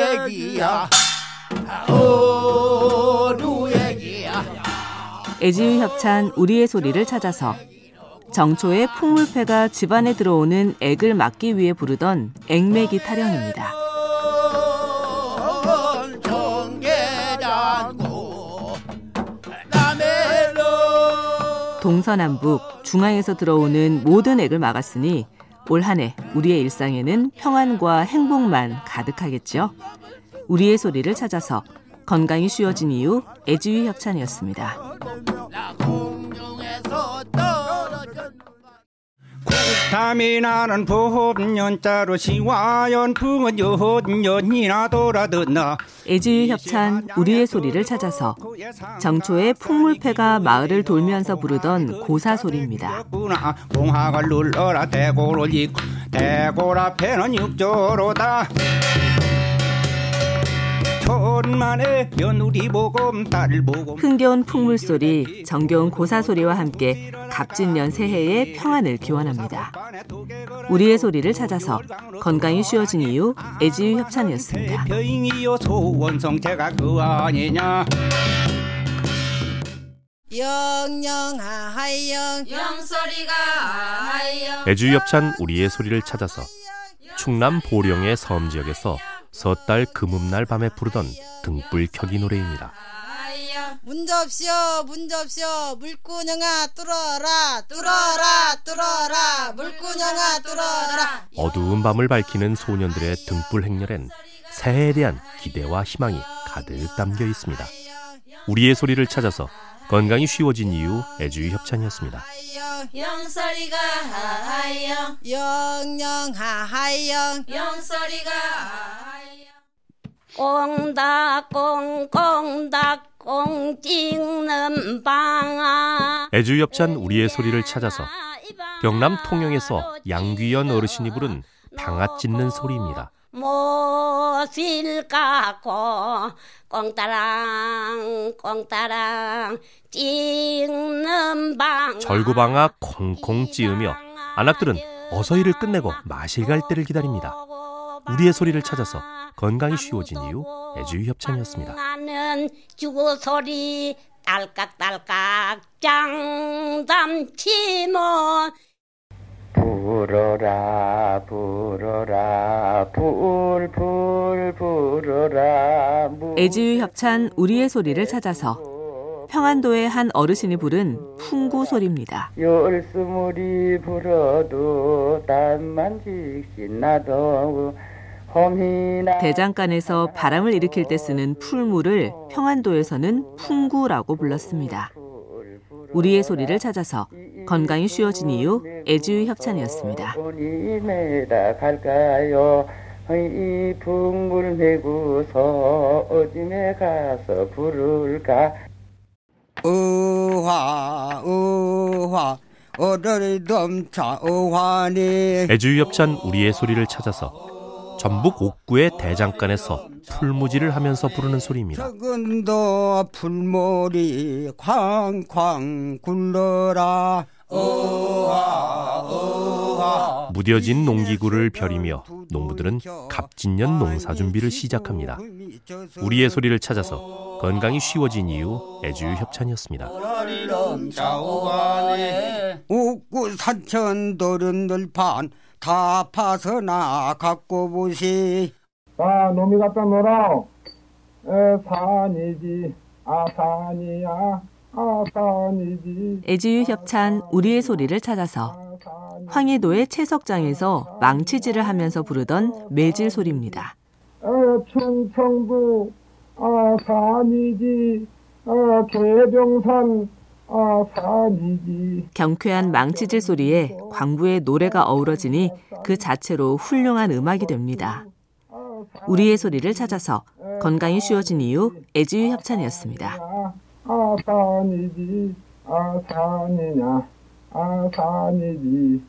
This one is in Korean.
얘기야 어루 얘기야 애지유 협찬 우리의 소리를 찾아서 정초에 풍물패가 집안에 들어오는 액을 막기 위해 부르던 액매기 타령입니다. 동서남북 중앙에서 들어오는 모든 액을 막았으니 올 한 해 우리의 일상에는 평안과 행복만 가득하겠죠. 우리의 소리를 찾아서 건강이 쉬워진 이유 애지유 협찬이었습니다. 담이 나는 보험연자로 시와연풍은 연연이나 돌아듣나 애지유 협찬 우리의 소리를 찾아서 정초에 풍물패가 마을을 돌면서 부르던 고사 소리입니다. 봉학을 눌러라 대고를 입고 대골 앞에는 육조로다 천만의 며느리 보금 딸 보금 흥겨운 풍물 소리, 정겨운 고사 소리와 함께 갑진년 새해의 평안을 기원합니다. 우리의 소리를 찾아서 건강이 쉬워진 이유 애지유 협찬이었습니다. 병이요 소원성체가 그 아니냐 영영하하영 영소리가 하여 애주협찬 우리의 소리를 찾아서 충남 보령의 섬 지역에서 섣달 금음날 밤에 부르던 등불 켜기 노래입니다. 문 접시오 문 접시오 물구녕아 뚫어라 뚫어라 뚫어라 물구녕아 뚫어라 어두운 밤을 밝히는 소년들의 등불 행렬엔 새해에 대한 기대와 희망이 가득 담겨 있습니다. 우리의 소리를 찾아서 건강이 쉬워진 이유 애주의 협찬이었습니다. 영소리가 하여 영영하하영 영소리가 꽁닥 꽁꽁닥 꽁 찍는 방아 애주의 협찬 우리의 소리를 찾아서 경남 통영에서 양귀연 어르신이 부른 방아 찢는 소리입니다. 못을 깎고 꽁따랑 꽁따랑 찍는 방 절구방아 콩콩 찌으며 안악들은 어서 일을 끝내고 마실 갈 때를 기다립니다. 우리의 소리를 찾아서 건강이 쉬워진 이유 애주의 협찬이었습니다. 나는 주고 소리 딸깍딸깍 짱담치모 불어라 불어라 불불 불어라 애지유 협찬 우리의 소리를 찾아서 평안도의 한 어르신이 부른 풍구 소리입니다. 열스물이 불어도 땀만 직신 나도 대장간에서 바람을 일으킬 때 쓰는 풀물을 평안도에서는 풍구라고 불렀습니다. 우리의 소리를 찾아서 건강이 쉬워진 이유 애주의 협찬이었습니다. 이 풍물 메고서 어dim에 가서 부를까 의화 의화 어를 넘차 의화니 애주의 협찬 우리의 소리를 찾아서 전북 옥구의 대장간에서 풀무지를 하면서 부르는 소리입니다. 적은도 풀머리 쾅쾅 굴러라 무뎌진 농기구를 벼리며 농부들은 갑진년 농사 준비를 시작합니다. 우리의 소리를 찾아서 건강이 쉬워진 이유 애주의 협찬이었습니다. 옥구 산천 도른 들판 다 파서 나 갖고 보시 자, 놈이 갖다 놀아. 에, 산이지. 아, 산이야. 아, 산이지. 애지유 협찬 우리의 소리를 찾아서 황해도의 채석장에서 망치질을 하면서 부르던 매질 소리입니다. 에, 충청도. 아, 산이지. 아, 개병산. 경쾌한 망치질 소리에 광부의 노래가 어우러지니 그 자체로 훌륭한 음악이 됩니다. 우리의 소리를 찾아서 건강이 쉬워진 이유 애지유 협찬이었습니다. 아, 산이지. 아, 산이냐. 아, 산이지.